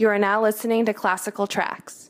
You are now listening to classical tracks.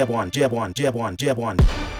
Jab one, jab one, jab one, jab one.